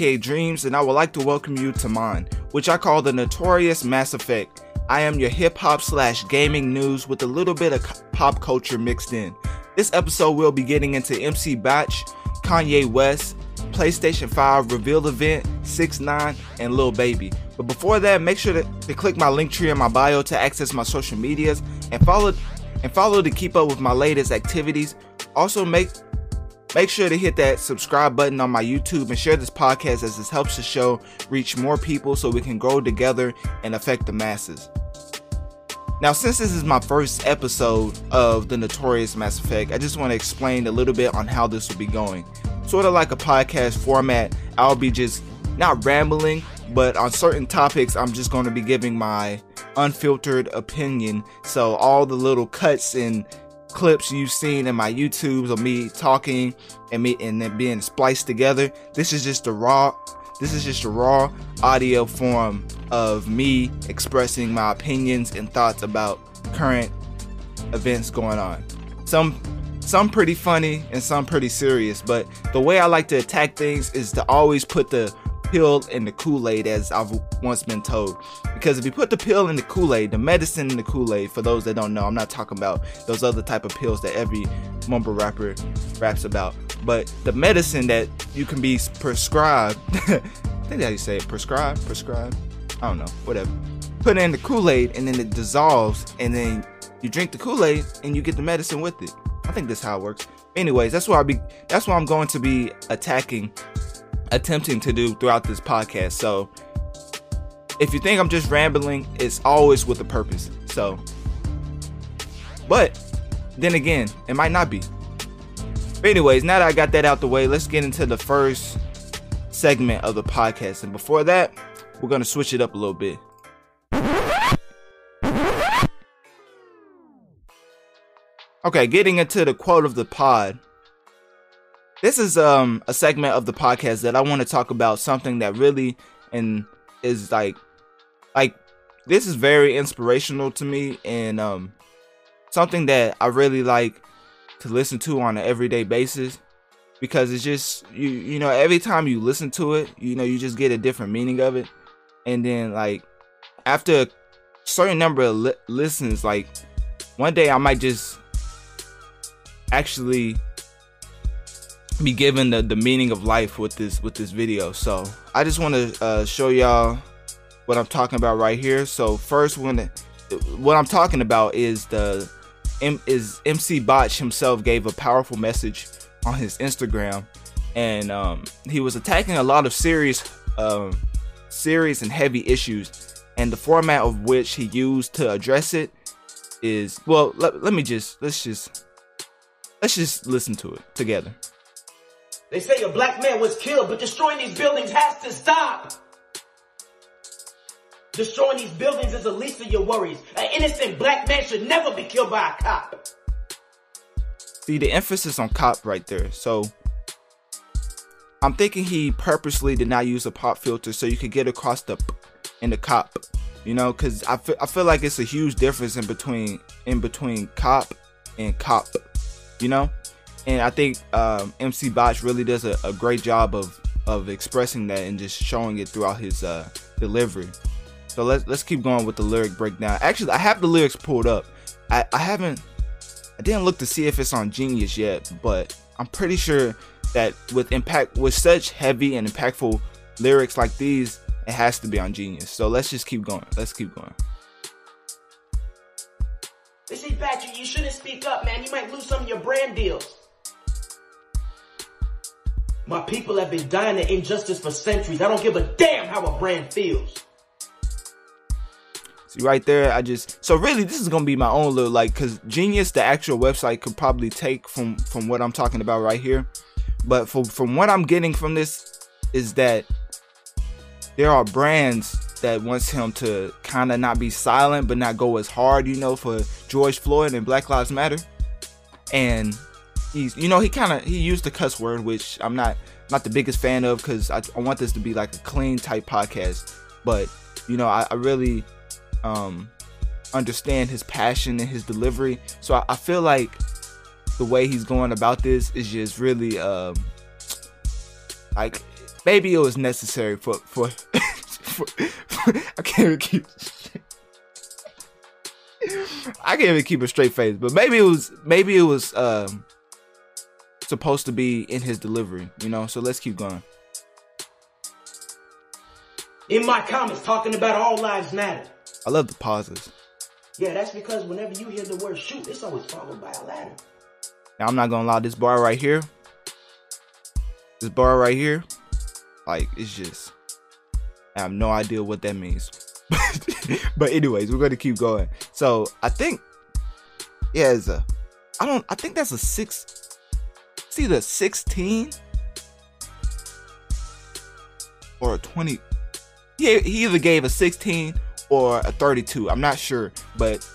aka Dreamz, and I would like to welcome you to mine, which I call the Notorious Mass Effect. I am your hip hop slash gaming news with a little bit of pop culture mixed in. This episode will be getting into MC Bach, Kanye West, PlayStation 5 reveal event, 6ix9ine and Lil Baby. But before that, make sure to, to click my Linktree in my bio to access my social medias and follow and follow to keep up with my latest activities. Also make make sure to hit that subscribe button on my YouTube and share this podcast as this helps the show reach more people so we can grow together and affect the masses. Now, since this is my first episode of the Notorious Mass Effect, I just want to explain a little bit on how this will be going. Sort of like a podcast format, I'll be just not rambling, but on certain topics, I'm just going to be giving my unfiltered opinion. So, all the little cuts and clips you've seen in my YouTubes of me talking and me and then being spliced together, this is just a raw this is just a raw audio form of me expressing my opinions and thoughts about current events going on. Some some pretty funny and some pretty serious, but the way I like to attack things is to always put the pill in the Kool-Aid as I've once been told. Because if you put the pill in the Kool-Aid, the medicine in the Kool-Aid, for those that don't know, I'm not talking about those other type of pills that every mumble rapper raps about. But the medicine that you can be prescribed, I think that you say it, prescribed, prescribed, I don't know, whatever. Put it in the Kool-Aid and then it dissolves and then you drink the Kool-Aid and you get the medicine with it. I think that's how it works. Anyways, that's what I be that's what I'm going to be attacking attempting to do throughout this podcast. So if you think I'm just rambling, it's always with a purpose. So, but then again, it might not be. But anyways, now that I got that out the way, let's get into the first segment of the podcast. And before that, we're going to switch it up a little bit. Okay, getting into the quote of the pod. This is um a segment of the podcast that I want to talk about something that really and is like like this is very inspirational to me and um something that I really like to listen to on an everyday basis because it's just you you know every time you listen to it you know you just get a different meaning of it. And then like after a certain number of li- listens like one day I might just actually be given the, the meaning of life with this with this video. So i just want to uh, show y'all what i'm talking about right here. So first when what i'm talking about is the is mc bach himself gave a powerful message on his instagram. And um, he was attacking a lot of serious um, serious and heavy issues. And the format of which he used to address it is well let, let me just let's just let's just listen to it together. They say a black man was killed, but destroying these buildings has to stop. Destroying these buildings is the least of your worries. An innocent black man should never be killed by a cop. See the emphasis on cop right there. So I'm thinking he purposely did not use a pop filter so you could get across the in the cop. You know, because I feel, I feel like it's a huge difference in between in between cop and cop. You know, and I think um, MC Bach really does a, a, great job of of expressing that and just showing it throughout his uh, delivery. So let's let's keep going with the lyric breakdown. Actually, I have the lyrics pulled up. I, I haven't I didn't look to see if it's on Genius yet, but I'm pretty sure that with impact with such heavy and impactful lyrics like these, it has to be on Genius. So let's just keep going. Let's keep going. They say, Patrick, you shouldn't speak up, man. You might lose some of your brand deals. My people have been dying of injustice for centuries. I don't give a damn how a brand feels. See right there, I just so really this is gonna be my own little like because Genius, the actual website, could probably take from from what I'm talking about right here. But for, from what I'm getting from this is that there are brands that wants him to kind of not be silent but not go as hard, you know, for George Floyd and Black Lives Matter. And he's you know he kind of he used the cuss word which i'm not not the biggest fan of because I, I, want this to be like a clean type podcast but you know i, I really um understand his passion and his delivery so I, I, feel like the way he's going about this is just really um Like maybe it was necessary for for, for, for I can't even keep I can't even keep a straight face, but maybe it was maybe it was um supposed to be in his delivery, you know. So let's keep going. In my comments, talking about all lives matter. I love the pauses. Yeah, that's because whenever you hear the word shoot, it's always followed by a ladder. Now I'm not gonna lie, this bar right here, this bar right here, like it's just I have no idea what that means. but anyways, we're gonna keep going. So I think yeah, it's a I don't I think that's a six it's either 16 or a 20. He, he either gave a 16 or a 32. I'm not sure, but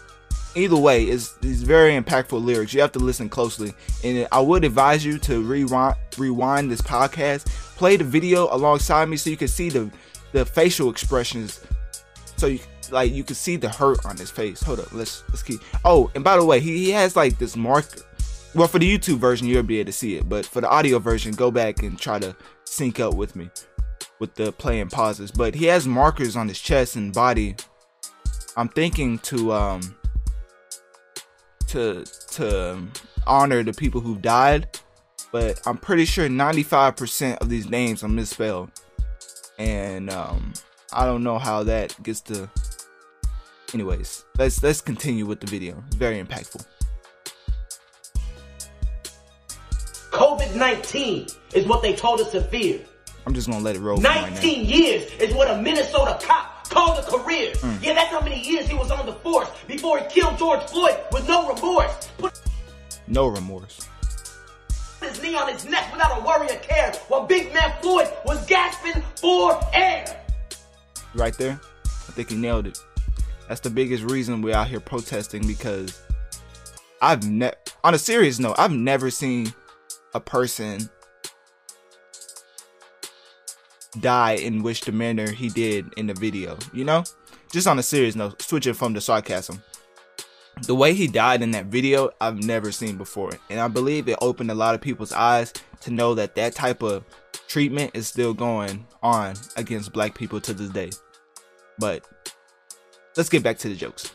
either way, it's, it's very impactful lyrics. You have to listen closely, and I would advise you to rewind rewind this podcast, play the video alongside me, so you can see the the facial expressions. So you like you can see the hurt on his face. Hold up, let's let's keep. Oh, and by the way, he, he has like this marker well, for the YouTube version, you'll be able to see it, but for the audio version, go back and try to sync up with me with the play and pauses. But he has markers on his chest and body. I'm thinking to um to to honor the people who've died, but I'm pretty sure 95% of these names are misspelled, and um I don't know how that gets to. Anyways, let's let's continue with the video. It's very impactful. COVID 19 is what they told us to fear. I'm just gonna let it roll. 19 right years is what a Minnesota cop called a career. Mm. Yeah, that's how many years he was on the force before he killed George Floyd with no remorse. Put no remorse. His knee on his neck without a worry or care while Big Man Floyd was gasping for air. Right there, I think he nailed it. That's the biggest reason we're out here protesting because I've never, on a serious note, I've never seen a person die in which the manner he did in the video, you know? Just on a serious note, switching from the sarcasm. The way he died in that video, I've never seen before. And I believe it opened a lot of people's eyes to know that that type of treatment is still going on against black people to this day. But let's get back to the jokes.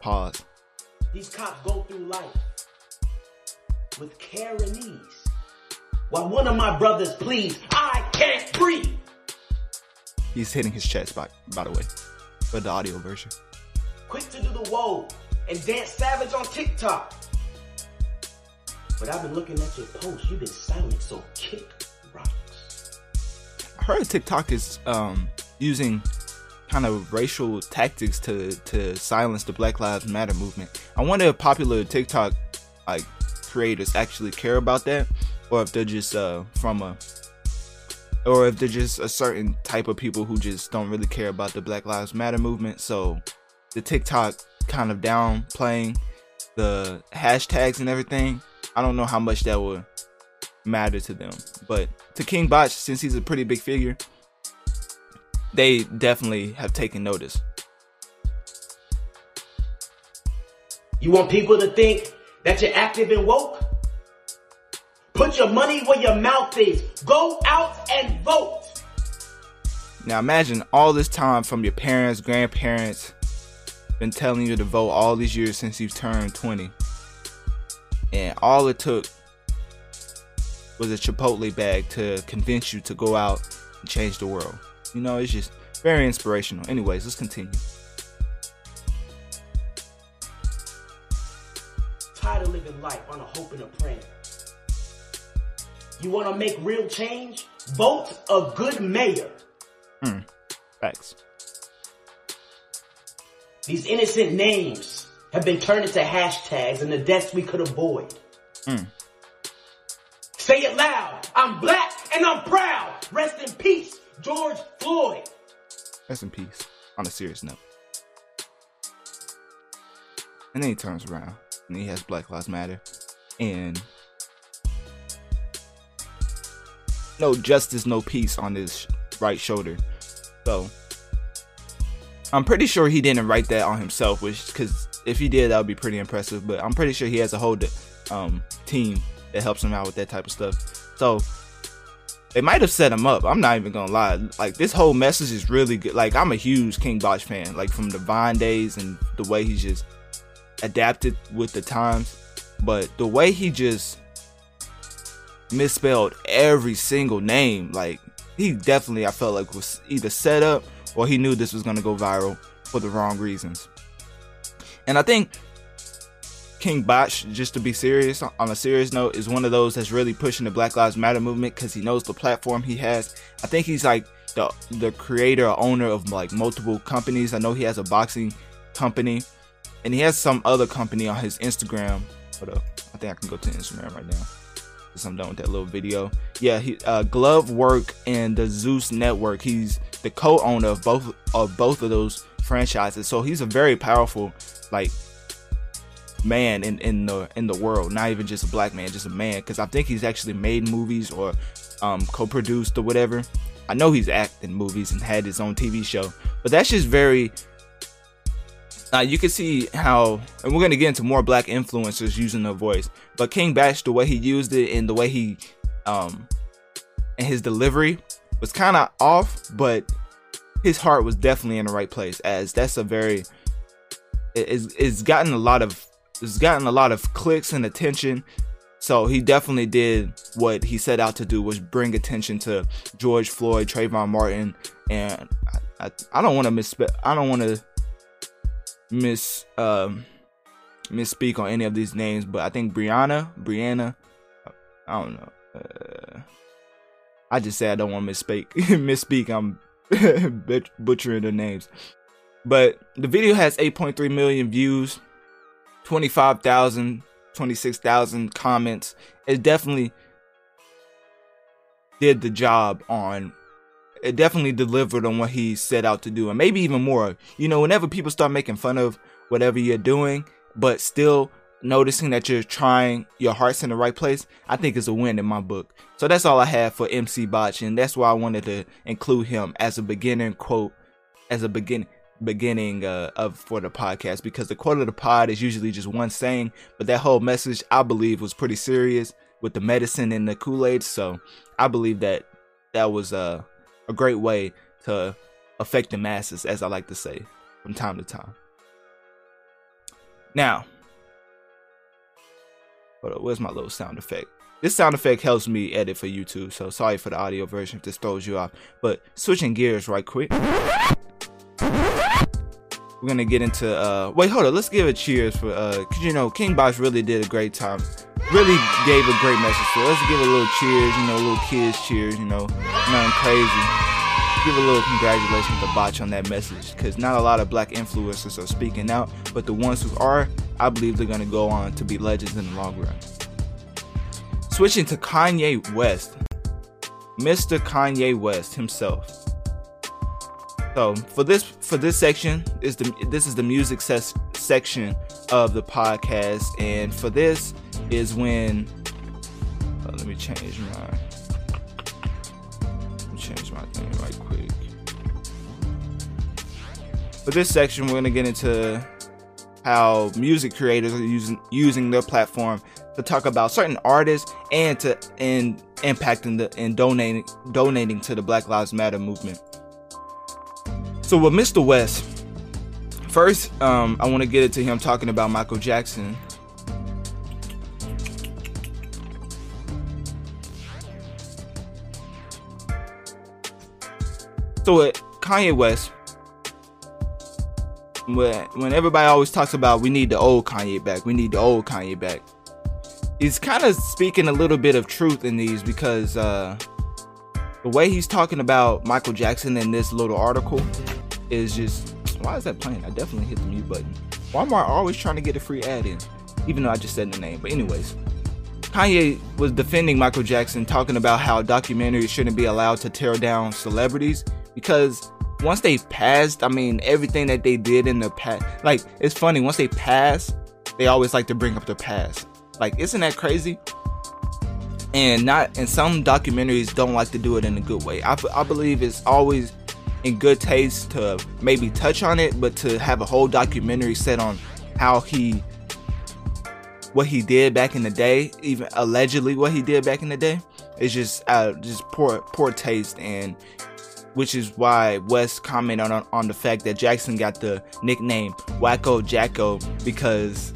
Pause. These cops go through life with care and ease. While one of my brothers pleads, I can't breathe. He's hitting his chest, by, by the way, for the audio version. Quick to do the whoa and dance savage on TikTok. But I've been looking at your posts. You've been silent, so kick rocks. I heard TikTok is um, using kind of racial tactics to to silence the Black Lives Matter movement. I wonder if popular TikTok like creators actually care about that, or if they're just uh, from a, or if they're just a certain type of people who just don't really care about the Black Lives Matter movement. So the TikTok kind of downplaying the hashtags and everything. I don't know how much that would matter to them, but to King Bach, since he's a pretty big figure, they definitely have taken notice. You want people to think that you're active and woke? Put your money where your mouth is. Go out and vote. Now imagine all this time from your parents, grandparents, been telling you to vote all these years since you've turned 20. And all it took was a Chipotle bag to convince you to go out and change the world. You know, it's just very inspirational. Anyways, let's continue. Life on a hope and a prayer. You want to make real change? Vote a good mayor. Hmm. Facts. These innocent names have been turned into hashtags and the deaths we could avoid. Hmm. Say it loud. I'm black and I'm proud. Rest in peace, George Floyd. Rest in peace. On a serious note. And then he turns around and he has Black Lives Matter and no justice, no peace on his right shoulder. So I'm pretty sure he didn't write that on himself, which because if he did, that would be pretty impressive. But I'm pretty sure he has a whole um, team that helps him out with that type of stuff. So they might have set him up. I'm not even gonna lie. Like this whole message is really good. Like I'm a huge King Bach fan. Like from the Vine days and the way he just adapted with the times. But the way he just misspelled every single name, like he definitely I felt like was either set up or he knew this was gonna go viral for the wrong reasons. And I think King Bach, just to be serious, on a serious note, is one of those that's really pushing the Black Lives Matter movement because he knows the platform he has. I think he's like the the creator or owner of like multiple companies. I know he has a boxing company, and he has some other company on his Instagram. Hold up, I think I can go to Instagram right now. Cause I'm done with that little video. Yeah, he uh, Glove Work and the Zeus Network. He's the co-owner of both of both of those franchises. So he's a very powerful like man in, in the in the world not even just a black man just a man because i think he's actually made movies or um, co-produced or whatever i know he's acted in movies and had his own tv show but that's just very uh, you can see how and we're going to get into more black influencers using their voice but king bach the way he used it and the way he um and his delivery was kind of off but his heart was definitely in the right place as that's a very it's, it's gotten a lot of it's gotten a lot of clicks and attention. So he definitely did what he set out to do was bring attention to George Floyd, Trayvon Martin, and I, I, I don't want to miss I don't want to miss um, misspeak on any of these names, but I think Brianna, Brianna, I don't know. Uh, I just say I don't want to misspeak. misspeak. I'm butchering the names. But the video has 8.3 million views. 25,000, 26,000 comments. It definitely did the job on it definitely delivered on what he set out to do and maybe even more. You know, whenever people start making fun of whatever you're doing, but still noticing that you're trying your heart's in the right place, I think is a win in my book. So that's all I have for MC Bach, and that's why I wanted to include him as a beginning quote, as a beginning beginning uh, of for the podcast because the quote of the pod is usually just one saying, but that whole message I believe was pretty serious with the medicine and the Kool Aid. So I believe that that was a a great way to affect the masses, as I like to say from time to time. Now, where's my little sound effect? This sound effect helps me edit for YouTube, so sorry for the audio version if this throws you off. But switching gears right quick we're gonna get into uh wait hold on let's give a cheers for uh cause you know king Bach really did a great time really gave a great message so let's give a little cheers you know little kids cheers you know nothing crazy. Give a little congratulations to Bach on that message because not a lot of black influencers are speaking out but the ones who are i believe they're gonna go on to be legends in the long run. Switching to kanye west. Mr kanye west himself. So for this for this section is the this is the music ses- section of the podcast, and for this is when uh, let me change my let me change my thing right quick. For this section, we're gonna get into how music creators are using using their platform to talk about certain artists and to and impacting the and donating donating to the Black Lives Matter movement. So with Mr. West, first um, I want to get into him talking about Michael Jackson. So Kanye West, when everybody always talks about we need the old Kanye back, we need the old Kanye back. He's kind of speaking a little bit of truth in these because uh, the way he's talking about Michael Jackson in this little article is just why is that playing? I definitely hit the mute button. Walmart always trying to get a free ad in, even though I just said the name. But anyways, Kanye was defending Michael Jackson, talking about how documentaries shouldn't be allowed to tear down celebrities because once they passed, I mean, everything that they did in the past, like it's funny. Once they pass, they always like to bring up the past. Like, isn't that crazy? And not, and some documentaries don't like to do it in a good way. I, I believe it's always in good taste to maybe touch on it, but to have a whole documentary set on how he what he did back in the day, even allegedly what he did back in the day, is just uh, just poor poor taste, and which is why West commented on on the fact that Jackson got the nickname Wacko Jacko because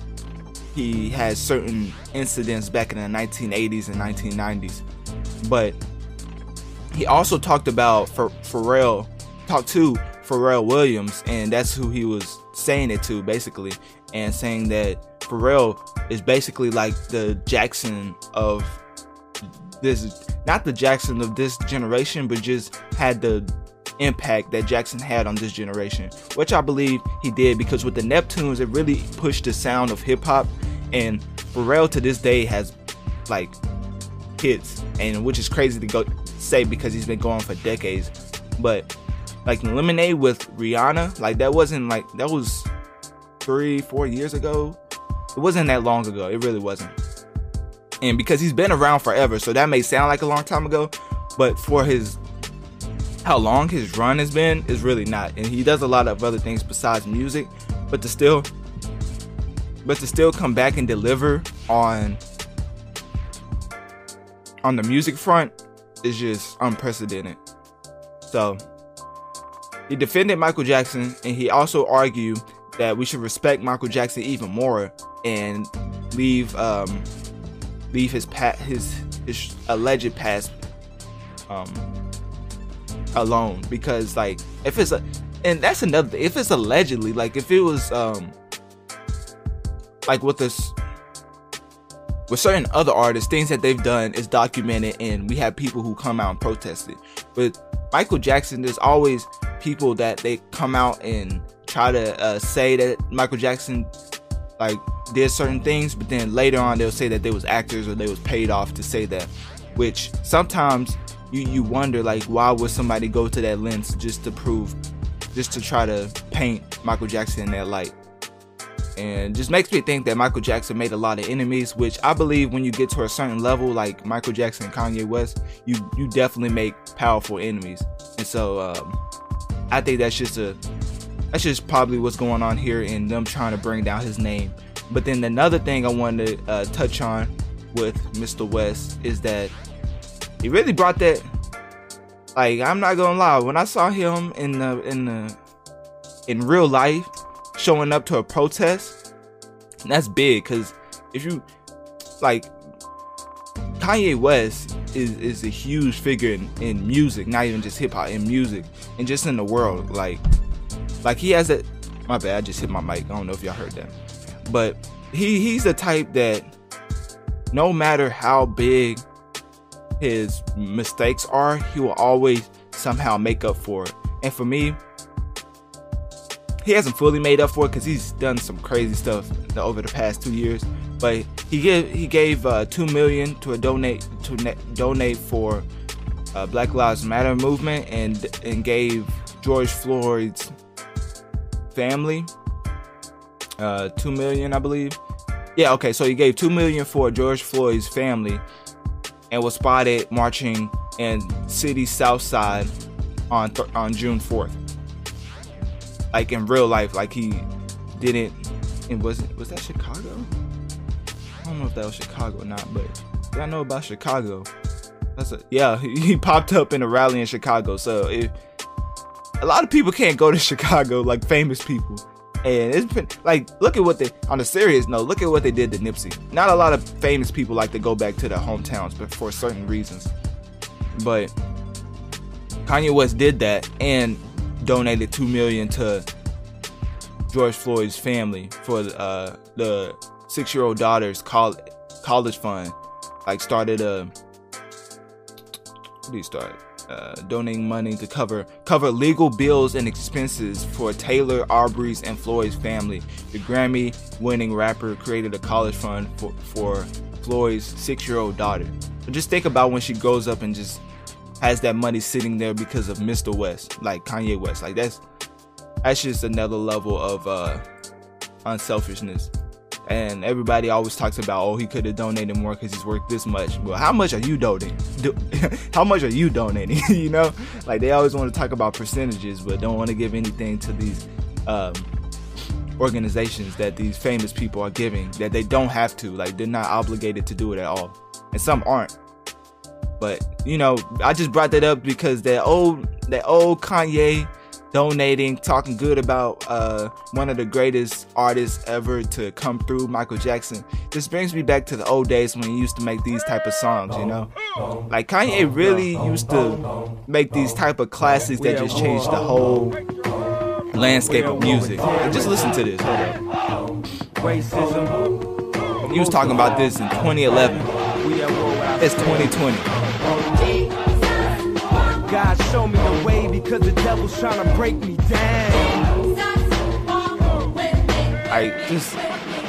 he had certain incidents back in the 1980s and 1990s, but he also talked about Pharrell, talked to Pharrell Williams, and that's who he was saying it to basically, and saying that Pharrell is basically like the Jackson of this, not the Jackson of this generation, but just had the impact that Jackson had on this generation, which I believe he did because with the Neptunes, it really pushed the sound of hip hop, and Pharrell to this day has like hits, and which is crazy to go say because he's been going for decades, but like Lemonade with Rihanna, like that wasn't like that was three, four years ago. It wasn't that long ago. It really wasn't. And because he's been around forever, so that may sound like a long time ago, but for his how long his run has been is really not. And he does a lot of other things besides music, but to still but to still come back and deliver on on the music front is just unprecedented. So he defended Michael Jackson and he also argued that we should respect Michael Jackson even more and leave um, leave his pat his his alleged past um, alone because like if it's a and that's another if it's allegedly like if it was um like with this with certain other artists things that they've done is documented and we have people who come out and protest it. But michael jackson there's always people that they come out and try to uh, say that michael jackson like did certain things, but then later on they'll say that they was actors or they was paid off to say that, which sometimes you you wonder like why would somebody go to that lens just to prove, just to try to paint Michael Jackson in that light. And just makes me think that Michael Jackson made a lot of enemies, which I believe when you get to a certain level, like Michael Jackson and Kanye West, you you definitely make powerful enemies. And so um, I think that's just a that's just probably what's going on here and them trying to bring down his name but then another thing I wanted to uh, touch on with Mr. West is that he really brought that. Like I'm not gonna lie, when I saw him in the in the in real life showing up to a protest, that's big. Cause if you like Kanye West is is a huge figure in, in music, not even just hip hop, in music and just in the world. Like like he has that. My bad, I just hit my mic. I don't know if y'all heard that. But he he's the type that no matter how big his mistakes are, he will always somehow make up for it. And for me, he hasn't fully made up for it because he's done some crazy stuff over the past two years. But he gave he gave uh, two million to a donate to ne- donate for uh, Black Lives Matter movement and and gave George Floyd's family uh, two million, I believe. Yeah, okay. So he gave two million for George Floyd's family, and was spotted marching in city South Side on th- on June fourth. Like in real life, like he didn't. And wasn't. was that Chicago? I don't know if that was Chicago or not, but I know about Chicago. That's a yeah. He, he popped up in a rally in Chicago. So if a lot of people can't go to Chicago, like famous people. And it's been like, look at what they, on a serious note, look at what they did to Nipsey. Not a lot of famous people like to go back to their hometowns, but for certain reasons. But Kanye West did that and donated two million to George Floyd's family for uh, the six-year-old daughter's college college fund. Like started a, what do you start? Uh, donating money to cover cover legal bills and expenses for Taylor, Arbery's, and Floyd's family. The Grammy-winning rapper created a college fund for, for Floyd's six-year-old daughter. But just think about when she grows up and just has that money sitting there because of Mr. West, like Kanye West. Like that's that's just another level of uh, unselfishness and everybody always talks about oh he could have donated more because he's worth this much well how much are you donating Do, how much are you donating you know like they always want to talk about percentages but don't want to give anything to these um, organizations that these famous people are giving that they don't have to. Like they're not obligated to do it at all, and some aren't. But you know, I just brought that up because that old that old Kanye donating, talking good about uh, one of the greatest artists ever to come through, Michael Jackson. This brings me back to the old days when he used to make these type of songs, you know? Like Kanye really used to make these type of classics that just changed the whole landscape of music. Like, just listen to this. He was talking about this in 2011. It's 2020. God show me the way because the devil's trying to break me down. I just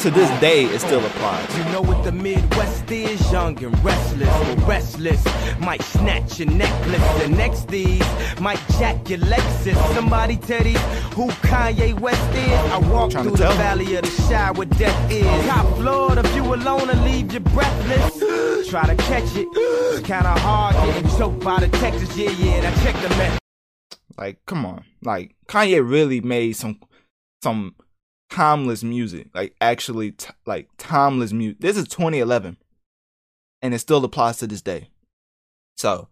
to this day it still applies. You know what the Midwest is? Young and restless, restless. Might snatch your necklace. The next these might jack your Lexus. Somebody tell these who Kanye West is. I walk through the valley of the shadow where death is. Top floor, the view alone and leave you breathless. Try to catch it. It's kinda hard getting choked by the Texas. Yeah, yeah, now check the method. Like, come on. Like Kanye really made some some timeless music. Like actually t- like timeless music. This is 2011 and it still applies to this day. So,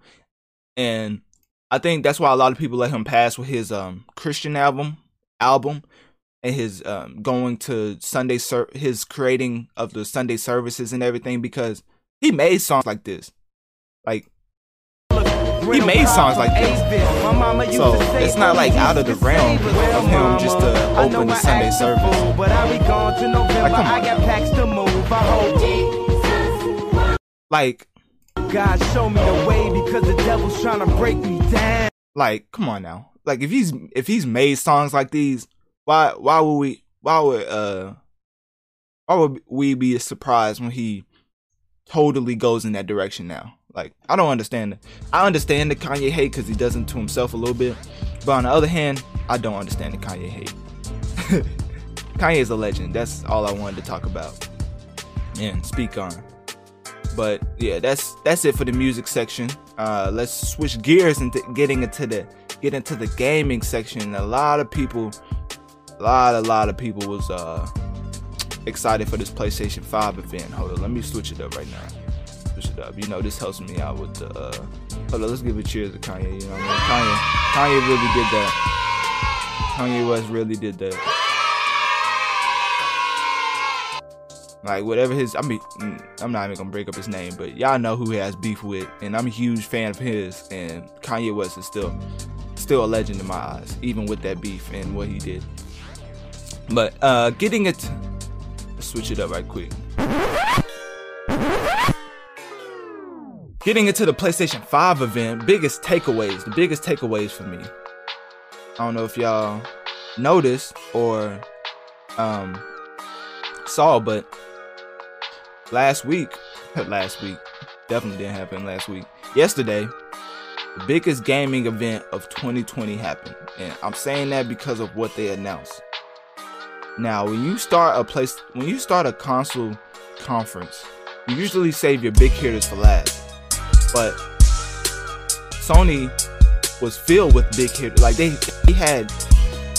and I think that's why a lot of people let him pass with his um Christian album album and his um going to Sunday ser- his creating of the Sunday services and everything because he made songs like this. Like he made songs like this. So, it's not, like, out of the realm of him just to open the Sunday service. But I be gone to November. Like, come on. got packs to move. I hope like God show me the way because the devil's trying to break me down. like come on now like if he's if he's made songs like these why why would we why would uh why would we be surprised when he totally goes in that direction now like i don't understand. I understand the kanye hate because he does it to himself a little bit but on the other hand i don't understand the kanye hate. Kanye is a legend. That's all i wanted to talk about and speak on. But yeah that's that's it for the music section. Uh let's switch gears into getting into the get into the gaming section. A lot of people a lot a lot of people was uh excited for this playstation 5 event. Hold on let me switch it up right now switch it up you know this helps me out with the uh hold on let's give a cheers to kanye you know I mean? kanye kanye really did that kanye west really did that Like whatever his, I mean, mm, I'm not even gonna break up his name, but y'all know who he has beef with, and I'm a huge fan of his. And Kanye West is still, still a legend in my eyes, even with that beef and what he did. But uh getting it, switch it up right quick. Getting into the PlayStation 5 event, biggest takeaways, the biggest takeaways for me. I don't know if y'all noticed or um saw, but last week, last week, definitely didn't happen last week. Yesterday, the biggest gaming event of 2020 happened, and I'm saying that because of what they announced. Now, when you start a place, when you start a console conference, you usually save your big hitters for last. But Sony was filled with big hitters. Like they, they had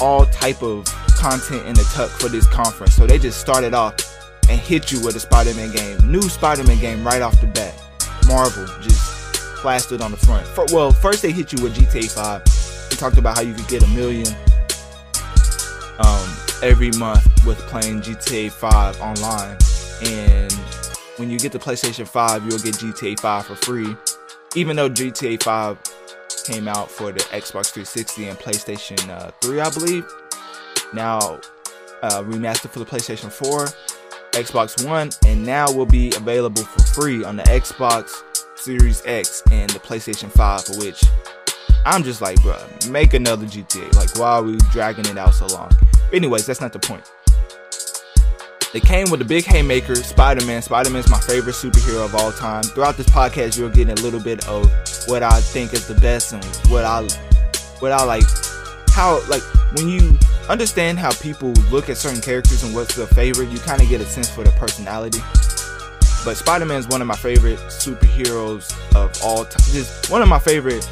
all type of content in the tuck for this conference. So they just started off and hit you with a Spider-Man game, new Spider-Man game right off the bat. Marvel just plastered on the front. For, well, first they hit you with GTA 5. They talked about how you could get a million um, every month with playing GTA 5 online, and when you get the PlayStation 5, you'll get GTA 5 for free. Even though GTA 5 came out for the Xbox 360 and PlayStation uh, 3, I believe. Now uh, remastered for the PlayStation 4, Xbox One, and now will be available for free on the Xbox Series X and the PlayStation 5, for which I'm just like, bro, make another GTA. Like, why are we dragging it out so long? Anyways, that's not the point. They came with a big haymaker, Spider-Man. Spider-Man's my favorite superhero of all time. Throughout this podcast, you're getting a little bit of what I think is the best and what I, what I like, how like when you understand how people look at certain characters and what's their favorite, you kind of get a sense for their personality. But Spider-Man is one of my favorite superheroes of all time. Just one of my favorite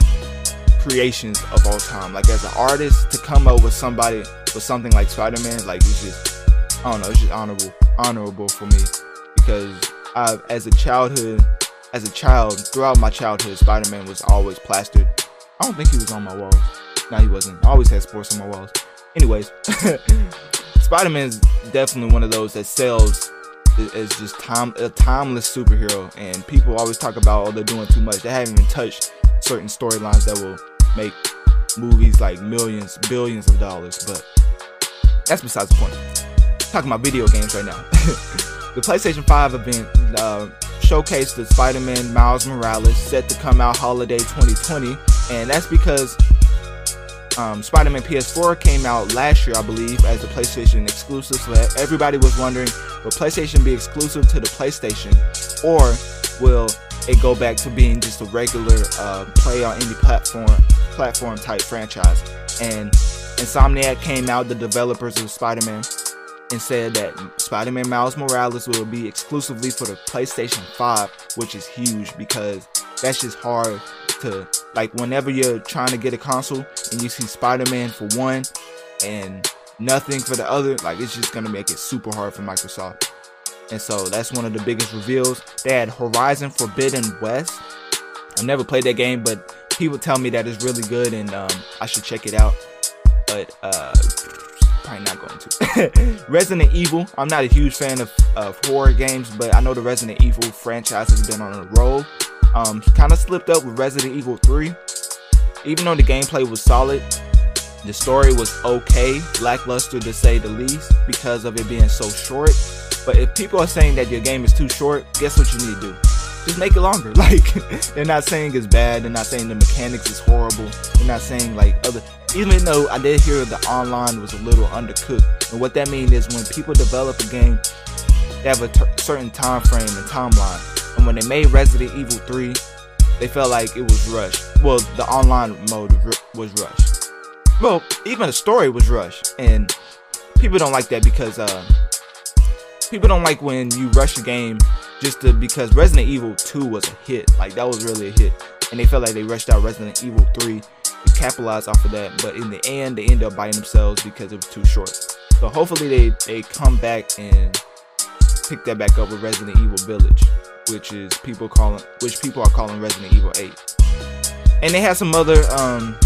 creations of all time. Like as an artist, to come up with somebody with something like Spider-Man, like it's just I don't know. It's just honorable, honorable for me because I, as a childhood, as a child, throughout my childhood, Spider-Man was always plastered. I don't think he was on my walls. No, he wasn't. I always had sports on my walls. Anyways, Spider-Man is definitely one of those that sells is just time a timeless superhero, and people always talk about oh they're doing too much. They haven't even touched certain storylines that will make movies like millions, billions of dollars. But that's besides the point. Talking about video games right now. the PlayStation 5 event uh, showcased the Spider-Man Miles Morales set to come out holiday 2020, and that's because um, Spider-Man PS4 came out last year, I believe, as a PlayStation exclusive. So everybody was wondering, will PlayStation be exclusive to the PlayStation, or will it go back to being just a regular uh, play on any platform, platform type franchise? And Insomniac came out, the developers of Spider-Man, and said that Spider-Man Miles Morales will be exclusively for the PlayStation 5, which is huge because that's just hard to like whenever you're trying to get a console and you see Spider-Man for one and nothing for the other, like it's just gonna make it super hard for Microsoft. And so that's one of the biggest reveals. They had Horizon Forbidden West. I've never played that game, but people tell me that it's really good and um, I should check it out. But uh, probably not going to. Resident Evil. I'm not a huge fan of, of horror games, but I know the Resident Evil franchise has been on a roll. Um, kind of slipped up with Resident Evil 3. Even though the gameplay was solid, the story was okay, lackluster to say the least, because of it being so short. But if people are saying that your game is too short, guess what you need to do? Just make it longer. Like they're not saying it's bad. They're not saying the mechanics is horrible. They're not saying like other. Even though I did hear the online was a little undercooked, and what that means is when people develop a game, they have a t- certain time frame and timeline and when they made Resident Evil 3, they felt like it was rushed. Well, the online mode was rushed. Well, even the story was rushed, and people don't like that because uh, people don't like when you rush a game just to, because Resident Evil 2 was a hit. Like that was really a hit, and they felt like they rushed out Resident Evil 3 to capitalize off of that. But in the end, they ended up biting themselves because it was too short. So hopefully they they come back and pick that back up with Resident Evil Village which is people calling which people are calling Resident Evil 8. And they had some other um,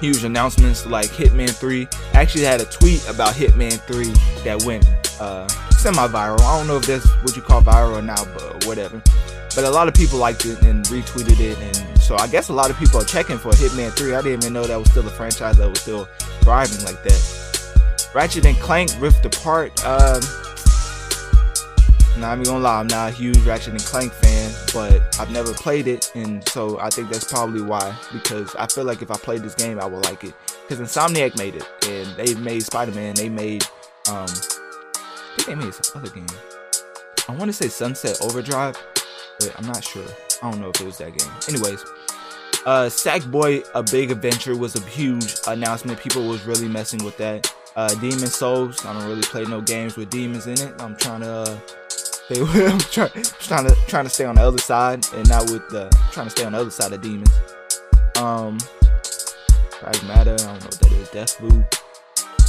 huge announcements like Hitman 3. I actually had a tweet about Hitman 3 that went uh, semi-viral. I don't know if that's what you call viral not, but whatever. But a lot of people liked it and retweeted it, and so I guess a lot of people are checking for Hitman 3. I didn't even know that was still a franchise that was still thriving like that. Ratchet and Clank Rift Apart. Uh, now, I'm gonna lie, I'm not a huge Ratchet and Clank fan, but I've never played it, and so I think that's probably why. Because I feel like if I played this game, I would like it. Because Insomniac made it, and they made Spider-Man. They made, um, think they made some other game. I want to say Sunset Overdrive, but I'm not sure. I don't know if it was that game. Anyways, uh, Sackboy: A Big Adventure was a huge announcement. People was really messing with that. Uh, Demon Souls. I don't really play no games with demons in it. I'm trying to. Uh, they were trying, to trying to stay on the other side and not with the trying to stay on the other side of demons. Um, Pragmata, I don't know what that is. Deathloop.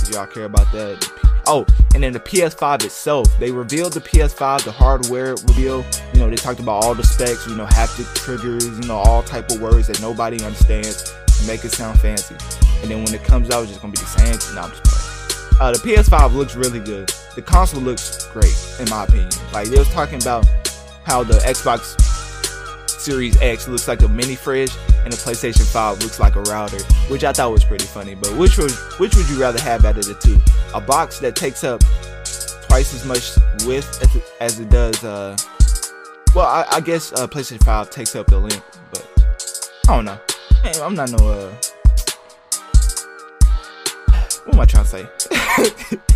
Did y'all care about that? Oh, and then the PS5 itself, they revealed the PS5, the hardware reveal. You know, they talked about all the specs, you know, haptic triggers, you know, all type of words that nobody understands to make it sound fancy. And then when it comes out, it's just gonna be the same. No, I'm just playing. Uh, the PS5 looks really good. The console looks great, in my opinion. Like they was talking about how the Xbox Series X looks like a mini fridge, and the PlayStation 5 looks like a router, which I thought was pretty funny. But which was which would you rather have out of the two? A box that takes up twice as much width as it, as it does. Uh, well, I, I guess uh, PlayStation 5 takes up the length, but I don't know. Hey, I'm not no uh, what am I trying to say?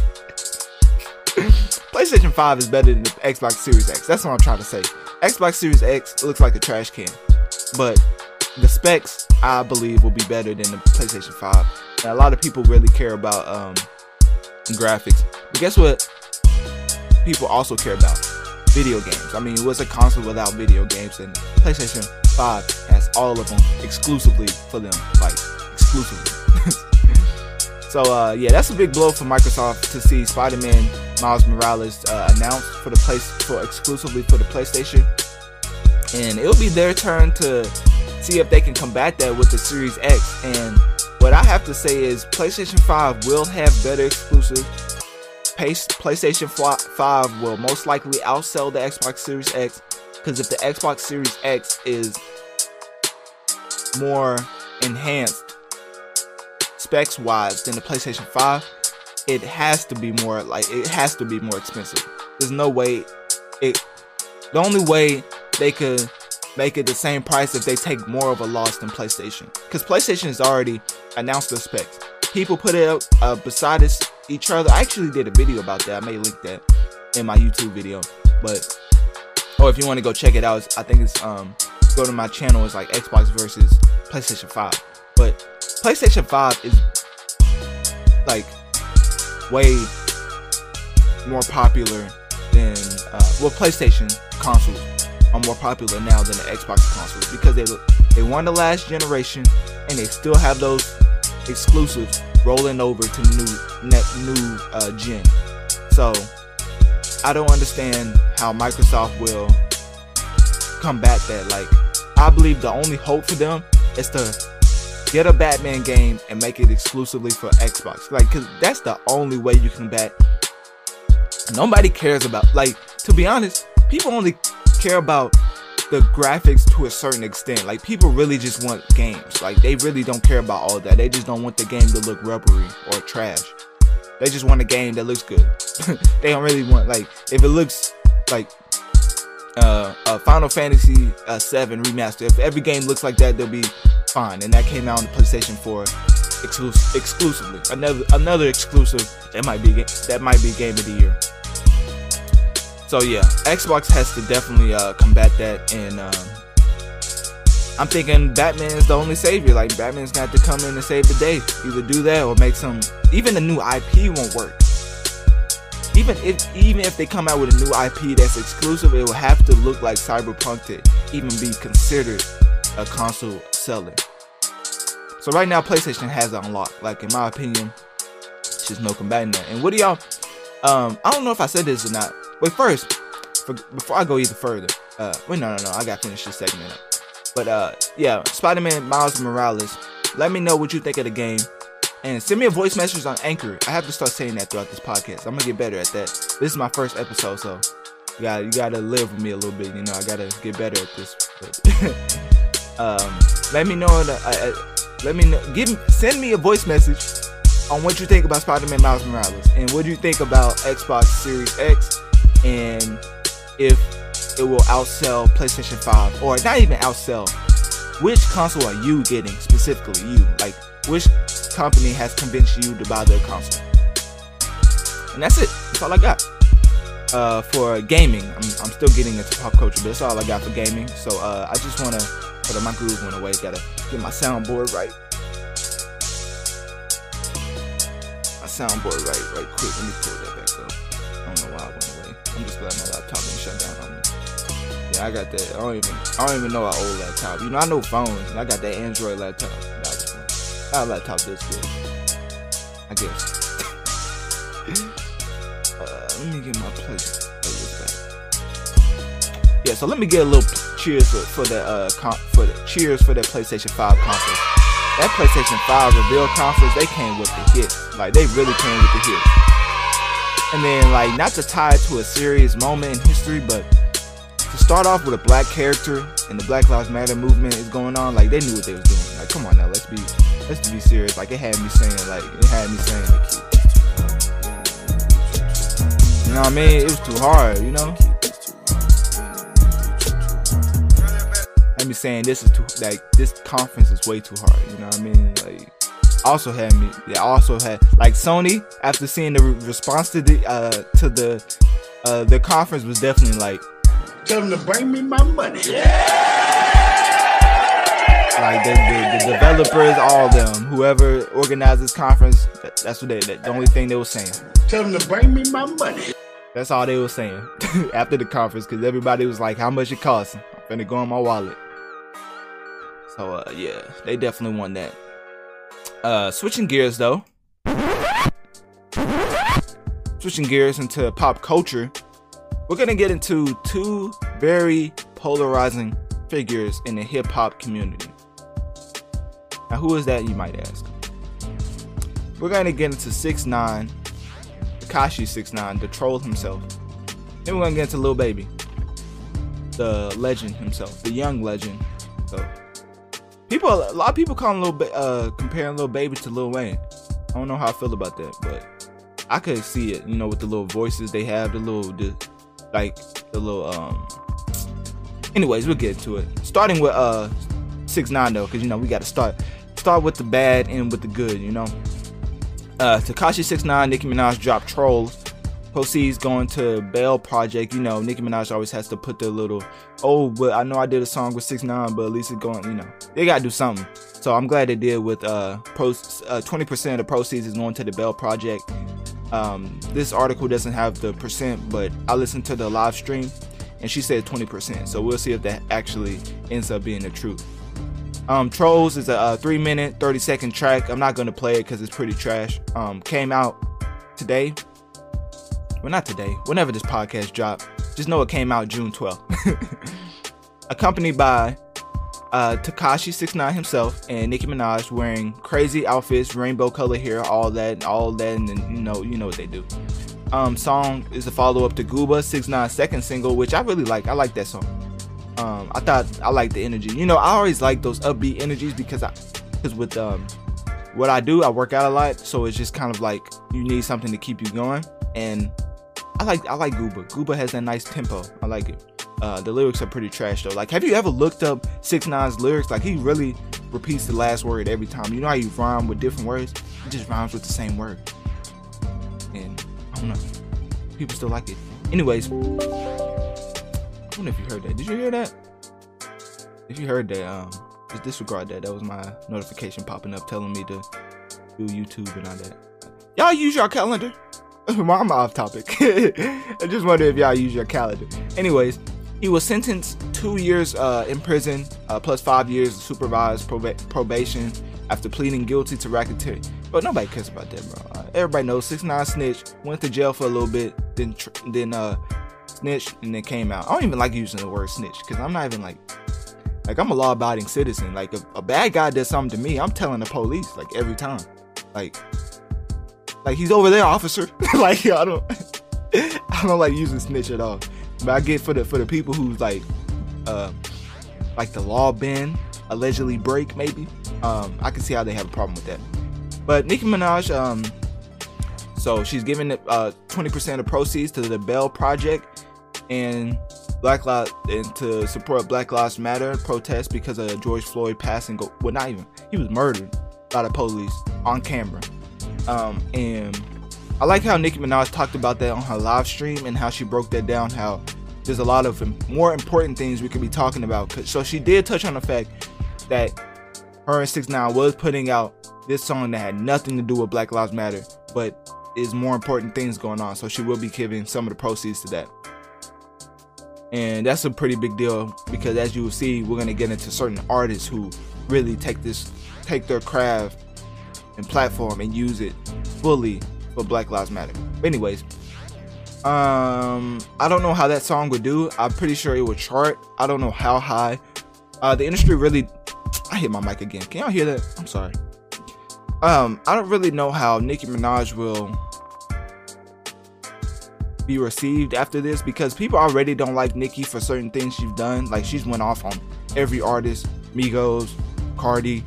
PlayStation 5 is better than the Xbox Series X. That's what I'm trying to say. Xbox Series X looks like a trash can. But the specs, I believe, will be better than the PlayStation 5. And a lot of people really care about um, graphics. But guess what? People also care about video games. I mean, what's a console without video games? And PlayStation 5 has all of them exclusively for them. Like, exclusively. So uh, yeah, that's a big blow for Microsoft to see Spider-Man Miles Morales uh, announced for the place for exclusively for the PlayStation, and it'll be their turn to see if they can combat that with the Series X. And what I have to say is PlayStation 5 will have better exclusives. PlayStation 5 will most likely outsell the Xbox Series X because if the Xbox Series X is more enhanced specs wise than the PlayStation 5, it has to be more like it has to be more expensive. There's no way it the only way they could make it the same price if they take more of a loss than PlayStation. Because PlayStation has already announced their specs. People put it up uh, beside each other. I actually did a video about that. I may link that in my YouTube video. But or if you want to go check it out, I think it's um go to my channel. It's like Xbox versus PlayStation 5. But PlayStation 5 is like way more popular than uh, well PlayStation consoles are more popular now than the Xbox consoles because they they won the last generation and they still have those exclusives rolling over to new net new uh, gen. So I don't understand how Microsoft will combat that. Like I believe the only hope for them is to get a Batman game and make it exclusively for Xbox. Like, cause that's the only way you can bat. Nobody cares about like to be honest, people only care about the graphics to a certain extent. Like people really just want games. Like they really don't care about all that. They just don't want the game to look rubbery or trash. They just want a game that looks good. they don't really want like if it looks like uh, Final Fantasy uh, 7 remaster. If every game looks like that, they'll be fine. And that came out on the PlayStation 4 exclus- exclusively. Another another exclusive that might be that might be game of the year. So yeah, Xbox has to definitely uh, combat that, and um, I'm thinking Batman is the only savior. Like Batman's got to come in and save the day. Either do that or make some. Even the new IP won't work even if even if they come out with a new IP that's exclusive, it will have to look like Cyberpunk to even be considered a console seller. So right now, PlayStation has unlocked. Like in my opinion, just no combating that. And what do y'all? Um, I don't know if I said this or not. Wait, first, for, before I go even further, uh, wait, no, no, no, I got to finish this segment up. But uh, yeah, Spider-Man Miles Morales. Let me know what you think of the game and send me a voice message on Anchor. I have to start saying that throughout this podcast. I'm gonna get better at that. This is my first episode, so you got you gotta live with me a little bit. You know, I gotta get better at this. But, um, let me know. The, uh, let me know. Give send me a voice message on what you think about Spider-Man Miles Morales and what do you think about Xbox Series X and if it will outsell PlayStation 5 or not even outsell. Which console are you getting specifically? You like which company has convinced you to buy their console? And that's it. That's all I got. Uh, for gaming, I'm, I'm still getting into pop culture, but that's all I got for gaming. So uh, I just want to put on my groove went away. Gotta get my soundboard right. Soundboard right, right quick. Let me pull that back up. I don't know why I went away. I'm just glad my laptop didn't shut down on me. Yeah, I got that. I don't even I don't even know our old laptop. You know, I know phones, and I got that Android laptop. Our laptop this good. I guess. uh, let me get my back. Yeah, so let me get a little cheers for, for the uh comp, for the cheers for that PlayStation 5 conference. That PlayStation 5 reveal conference, they came with the hits. Like they really came with the hits. And then like not to tie it to a serious moment in history, but to start off with a black character and the Black Lives Matter movement is going on, like they knew what they was doing. Like, come on now, let's be let's be serious. Like it had me saying, like it had me saying, you know what I mean? It was too hard, you know. Had me saying this is too like this conference is way too hard. You know what I mean? Like also had me. Yeah, also had like Sony after seeing the response to the uh to the uh the conference was definitely like Tell them to bring me my money. Yeah. Like the, the, the, developers, all them, whoever organized this conference, that's what they. the only thing they were saying. Tell them to bring me my money. That's all they were saying after the conference, because everybody was like, "How much it costs?" I'm finna go in my wallet. So uh, yeah, they definitely won that. Uh, switching gears though. switching gears into pop culture, we're gonna get into two very polarizing figures in the hip hop community. Now, who is that, you might ask? We're gonna get into 6 9 Tekashi 6 9 the troll himself. Then we're gonna get into Lil Baby, the legend himself, the young legend. So, people, a lot of people calling Lil, ba- uh, comparing little Baby to Lil Wayne. I don't know how I feel about that, but I could see it. You know, with the little voices they have, the little, the, like the little. um Anyways, we'll get to it. Starting with uh six nine though, because you know we got to start start with the bad and with the good. You know, uh Tekashi six nine, Nicki Minaj dropped Trollz. Proceeds going to Bail Project. You know, Nicki Minaj always has to put their little, oh, but I know I did a song with six nine, but at least it's going. You know, they gotta do something. So I'm glad they did with uh, pro, uh 20% of the proceeds is going to the Bail Project. Um, this article doesn't have the percent, but I listened to the live stream and she said 20%. So we'll see if that actually ends up being the truth. Um, Trollz is a, a three minute, 30 second track. I'm not gonna play it because it's pretty trash. Um, came out today. Well, not today. Whenever this podcast dropped, just know it came out June 12th. Accompanied by uh, Tekashi 69 himself and Nicki Minaj wearing crazy outfits, rainbow color hair, all that, all that, and then, you know, you know what they do. Um, song is a follow up to Gooba 69 second single, which I really like. I like that song. Um, I thought I like the energy. You know, I always like those upbeat energies because I, because with um, what I do, I work out a lot, so it's just kind of like you need something to keep you going. And I like I like Gooba. Gooba has that nice tempo. I like it. Uh, the lyrics are pretty trash though. Like, have you ever looked up Six Nine's lyrics? Like, he really repeats the last word every time. You know how you rhyme with different words? He just rhymes with the same word. And I don't know. People still like it. Anyways, I know if you heard that. Did you hear that? If you heard that, um, just disregard that. That was my notification popping up telling me to do YouTube and all that. Y'all use your calendar. I'm off topic. I just wonder if y'all use your calendar. Anyways, he was sentenced two years uh, in prison, uh, plus five years of supervised proba- probation after pleading guilty to racketeering. But nobody cares about that, bro. Uh, everybody knows six nine snitch went to jail for a little bit, then tr- then uh and then came out. I don't even like using the word snitch because I'm not even like like I'm a law-abiding citizen. Like if a bad guy does something to me, I'm telling the police like every time. Like like he's over there, officer. like I don't I don't like using snitch at all. But I get for the for the people who's like uh like the law bend, allegedly break maybe. Um I can see how they have a problem with that. But Nicki Minaj, um so she's giving uh 20% of proceeds to the Bail Project and Black Lives and to support Black Lives Matter protest because of George Floyd passing. Go, well, not even he was murdered by the police on camera. Um, and I like how Nicki Minaj talked about that on her live stream and how she broke that down. How there's a lot of more important things we could be talking about. So she did touch on the fact that her and Six Nine was putting out this song that had nothing to do with Black Lives Matter, but is more important things going on. So she will be giving some of the proceeds to that. And that's a pretty big deal because as you will see, we're gonna get into certain artists who really take this take their craft and platform and use it fully for Black Lives Matter. But anyways, um I don't know how that song would do. I'm pretty sure it would chart. I don't know how high. Uh the industry really I hit my mic again. Can y'all hear that? I'm sorry. Um, I don't really know how Nicki Minaj will be received after this because people already don't like Nicki for certain things she's done. Like she's went off on every artist, Migos, Cardi,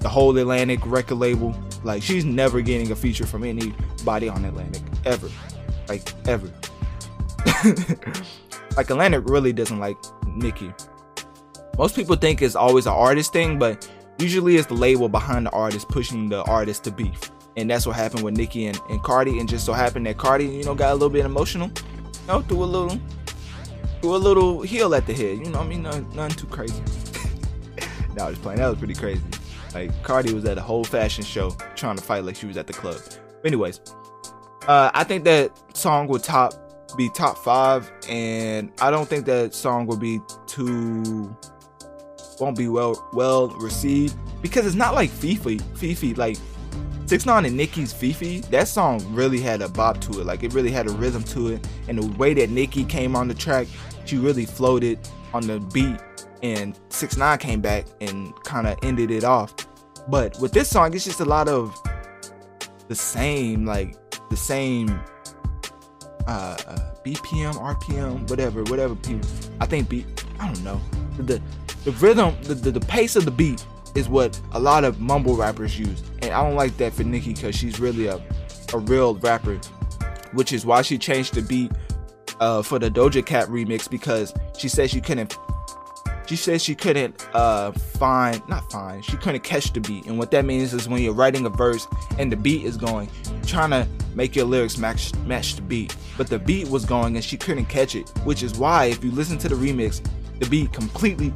the whole Atlantic record label. Like she's never getting a feature from anybody on Atlantic ever, like ever. like Atlantic really doesn't like Nicki. Most people think it's always an artist thing, but usually it's the label behind the artist pushing the artist to beef and that's what happened with Nicki and, and Cardi. And just so happened that Cardi, you know, got a little bit emotional, you know, threw a little, threw a little heel at the head. You know, I mean, nothing, nothing too crazy. no, I was playing. That was pretty crazy. Like Cardi was at a whole fashion show trying to fight like she was at the club. Anyways, uh, I think that song would top be top five, and I don't think that song will be too won't be well well received because it's not like FEFE. FEFE like Six Nine and Nicki's FEFE, that song really had a bop to it. Like it really had a rhythm to it, and the way that Nicki came on the track, she really floated on the beat. And Six Nine came back and kind of ended it off. But with this song, it's just a lot of the same, like the same uh, uh BPM, RPM, whatever, whatever. I think beat. I don't know. The the rhythm, the, the the pace of the beat is what a lot of mumble rappers use, and I don't like that for Nicki because she's really a a real rapper, which is why she changed the beat uh, for the Doja Cat remix because she said she couldn't. She said she couldn't uh, find, not find, she couldn't catch the beat. And what that means is when you're writing a verse and the beat is going, trying to make your lyrics match match the beat. But the beat was going and she couldn't catch it, which is why if you listen to the remix, the beat completely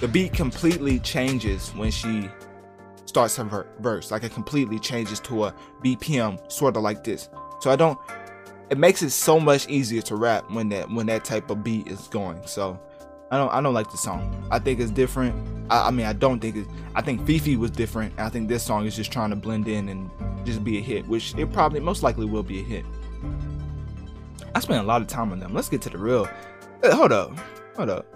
the beat completely changes when she starts her verse. Like it completely changes to a BPM sort of like this. So I don't it makes it so much easier to rap when that when that type of beat is going. So I don't I don't like the song. I think it's different. I, I mean I don't think it I think FEFE was different. I think this song is just trying to blend in and just be a hit, which it probably most likely will be a hit. I spent a lot of time on them. Let's get to the real. Uh, hold up. Hold up.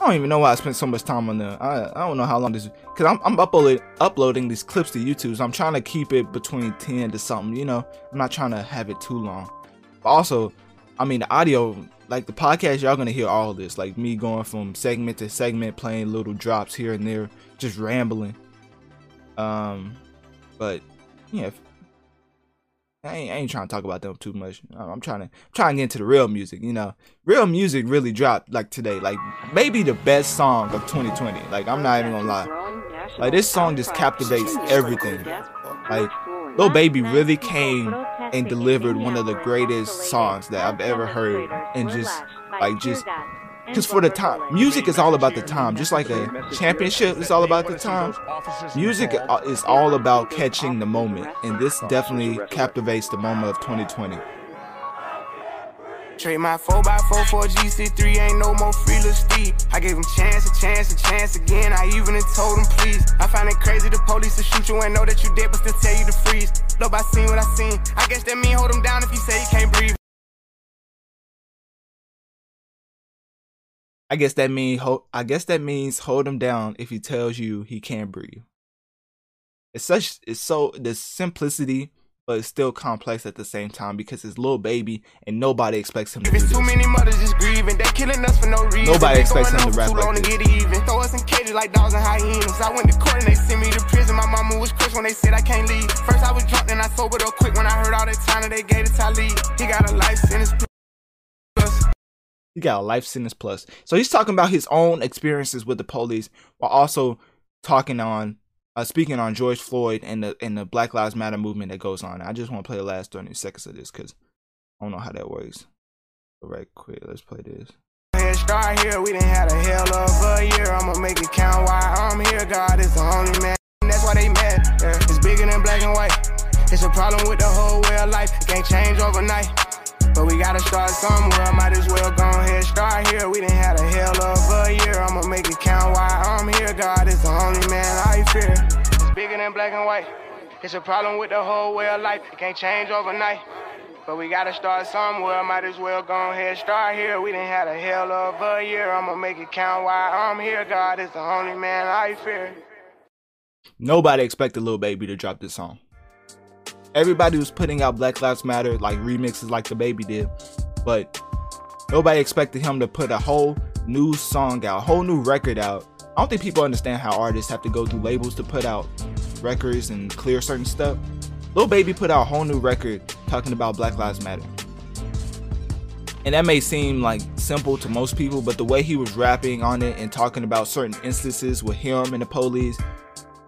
I don't even know why I spent so much time on them. I, I don't know how long this because I'm, I'm uploading uploading these clips to YouTube, so I'm trying to keep it between 10 to something. You know, I'm not trying to have it too long. But also, I mean, the audio, like the podcast, y'all gonna hear all this, like me going from segment to segment, playing little drops here and there, just rambling. Um, but yeah, I ain't, I ain't trying to talk about them too much. I'm trying to trying to get into the real music. You know, real music really dropped like today. Like maybe the best song of 2020. Like I'm not even gonna lie. Like this song just captivates everything. Like Lil Baby really came and delivered one of the greatest songs that I've ever heard, and just like just because for the time, music is all about the time. Just like a championship is all about the time. Music uh, is all about catching the moment, and this definitely captivates the moment of 2020. Trade my 4x4 for GC3, ain't no more free little. I gave him chance, a chance, a chance again. I even told him please. I find it crazy the police to shoot you and know that you dead, but still tell you to freeze. Look, I seen what I seen. I guess that mean hold him down if he say he can't breathe. I guess that mean I guess that means hold him down if he tells you he can't breathe. It's such it's so the simplicity, but it's still complex at the same time because it's little Baby and nobody expects him to do this. Too many mothers just grieving, they killing us for no reason. Nobody expects him to rap like this. Even. Throw us in cages like dogs and hyenas. I went to court and they sent me to prison. My mama was crushed when they said I can't leave. First I was drunk, then I sobered up quick when I heard all that time that they gave to Talib. He got a life sentence. He got a life sentence plus. So he's talking about his own experiences with the police while also talking on uh, speaking on George Floyd and the and the Black Lives Matter movement that goes on. I just want to play the last 30 seconds of this because I don't know how that works. All right, quick, let's play this. Start here, we didn't have a hell of a year. I'ma make it count why I'm here. God is the only man. That's why they. Yeah. It's bigger than black and white. It's a problem with the whole way of life. It can't change overnight. We gotta start somewhere, might as well go ahead, start here. We didn't have a hell of a year. I'ma make it count why I'm here. God is the only man I fear. It's bigger than black and white. It's a problem with the whole way of life. It can't change overnight. But we gotta start somewhere, might as well go ahead, start here. We didn't have a hell of a year. I'ma make it count why I'm here. God is the only man I fear. Nobody expected Lil Baby to drop this song everybody was putting out Black Lives Matter like remixes like the baby did, but nobody expected him to put a whole new song out, a whole new record out. I don't think people understand how artists have to go through labels to put out records and clear certain stuff. Lil Baby put out a whole new record talking about Black Lives Matter. And that may seem like simple to most people, but the way he was rapping on it and talking about certain instances with him and the police,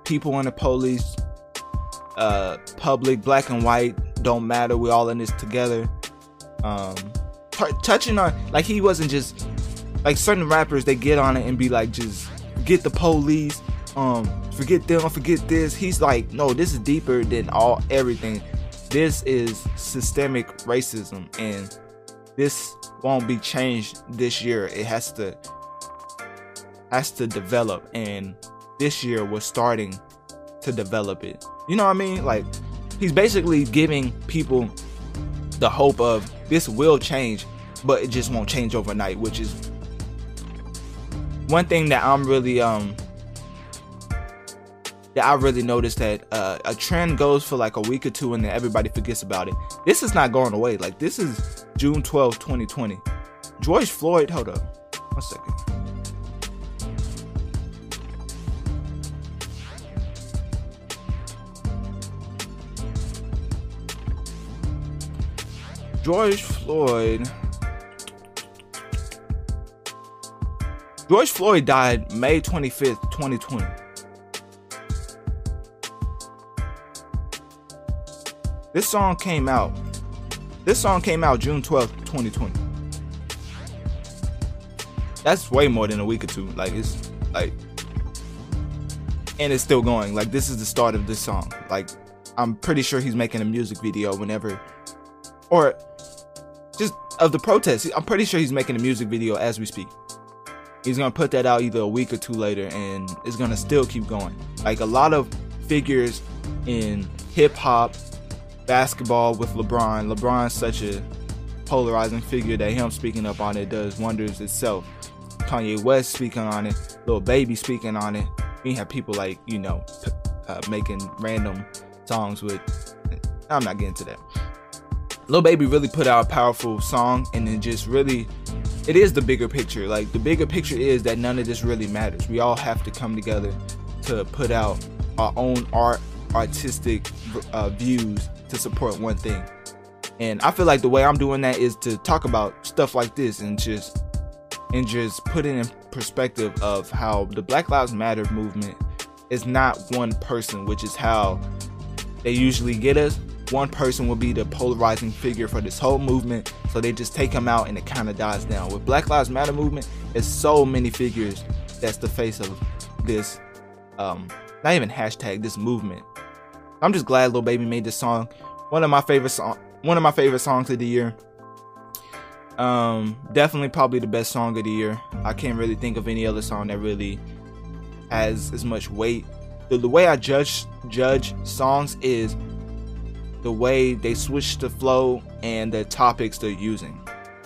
people in the police, uh, public, black and white, don't matter. We all in this together. Um, t- touching on like he wasn't just like certain rappers they get on it and be like just get the police, um, forget them, forget this. He's like, no, this is deeper than all everything. This is systemic racism, and this won't be changed this year. It has to has to develop, and this year we're starting to develop it. You know what I mean? Like he's basically giving people the hope of this will change, but it just won't change overnight, which is one thing that I'm really um that I really noticed that uh, a trend goes for like a week or two and then everybody forgets about it. This is not going away. Like this is June 12, 2020. George Floyd, hold up. One second. George Floyd. George Floyd died May 25th, 2020. This song came out. This song came out June 12th, 2020. That's way more than a week or two. Like it's like and it's still going. Like this is the start of this song. Like I'm pretty sure he's making a music video whenever or just of the protest. I'm pretty sure he's making a music video as we speak. He's gonna put that out either a week or two later, and it's gonna still keep going. Like a lot of figures in hip hop, basketball with LeBron. LeBron's such a polarizing figure that him speaking up on it does wonders itself. Kanye West speaking on it, Little Baby speaking on it. We have people like you know uh, making random songs with. I'm not getting to that. Lil Baby really put out a powerful song and then just really it is the bigger picture. Like the bigger picture is that none of this really matters. We all have to come together to put out our own art, artistic uh, views to support one thing. And I feel like the way I'm doing that is to talk about stuff like this and just and just put it in perspective of how the Black Lives Matter movement is not one person, which is how they usually get us one person will be the polarizing figure for this whole movement. So they just take him out and it kind of dies down. With Black Lives Matter movement, it's so many figures that's the face of this, um, not even hashtag this movement. I'm just glad Lil Baby made this song. One of my favorite song, one of my favorite songs of the year. Um, definitely probably the best song of the year. I can't really think of any other song that really has as much weight. The, the way I judge judge songs is the way they switch the flow and the topics they're using.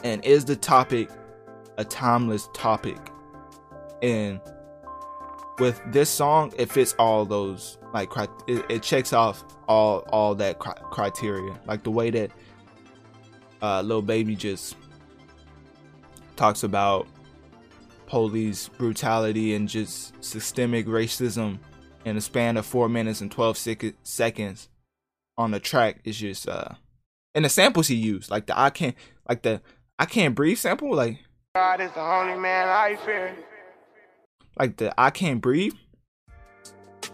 And is the topic a timeless topic? And with this song, it fits all those like it, it checks off all all that criteria. Like the way that uh, Baby just talks about police brutality and just systemic racism in a span of four minutes and 12 sec- seconds on the track is just uh and the samples he used, like the I can't like the I can't breathe sample, like God is the only man I fear. Like the I can't breathe.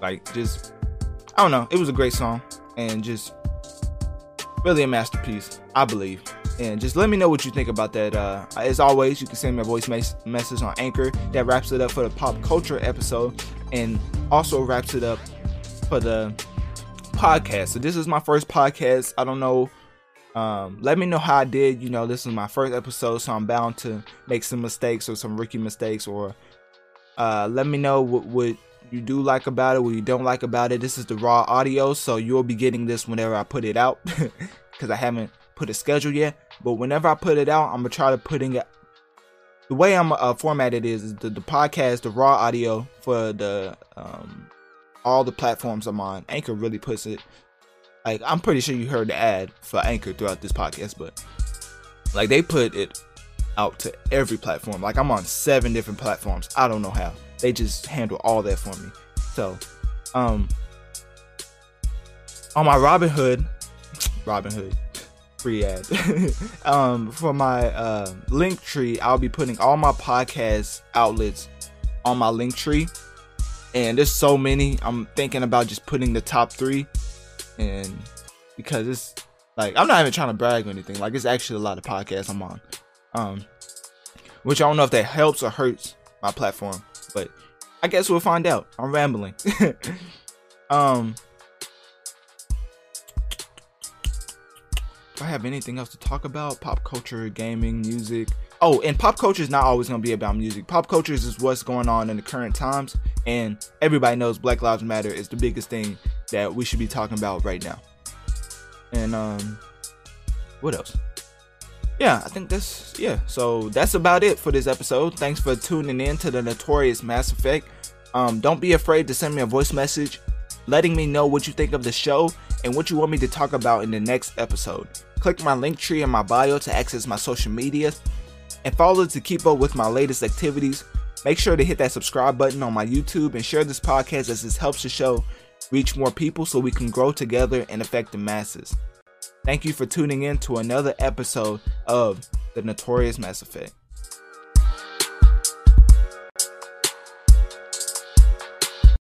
Like just I don't know. It was a great song and just really a masterpiece, I believe. And just let me know what you think about that. Uh, as always, you can send me a voice mes- message on Anchor. That wraps it up for the pop culture episode, and also wraps it up for the podcast. So this is my first podcast. I don't know. Um, let me know how I did. You know, this is my first episode, so I'm bound to make some mistakes or some rookie mistakes. Or uh, let me know what, what you do like about it, what you don't like about it. This is the raw audio, so you'll be getting this whenever I put it out because I haven't put a schedule yet. But whenever I put it out, I'm gonna try to putting it. The way I'm uh, formatted is, the, the podcast, the raw audio for the um, all the platforms I'm on. Anchor really puts it like I'm pretty sure you heard the ad for Anchor throughout this podcast, but like they put it out to every platform. Like I'm on seven different platforms. I don't know how. They just handle all that for me. So, um on my Robinhood, Robinhood free ad. um for my uh Linktree, I'll be putting all my podcast outlets on my Linktree and there's so many. I'm thinking about just putting the top three, and because it's like I'm not even trying to brag or anything. Like it's actually a lot of podcasts I'm on, um, which I don't know if that helps or hurts my platform, but I guess we'll find out. I'm rambling. um, do I have anything else to talk about? Pop culture, gaming, music. oh, and pop culture is not always going to be about music. Pop culture is what's going on in the current times, and everybody knows Black Lives Matter is the biggest thing that we should be talking about right now. And um, what else? Yeah, I think that's yeah. So that's about it for this episode. Thanks for tuning in to the Notorious Mass Effect. Um, don't be afraid to send me a voice message, letting me know what you think of the show and what you want me to talk about in the next episode. Click my Linktree in my bio to access my social media and follow to keep up with my latest activities. Make sure to hit that subscribe button on my YouTube and share this podcast as this helps the show reach more people so we can grow together and affect the masses. Thank you for tuning in to another episode of The Notorious Mass Effect.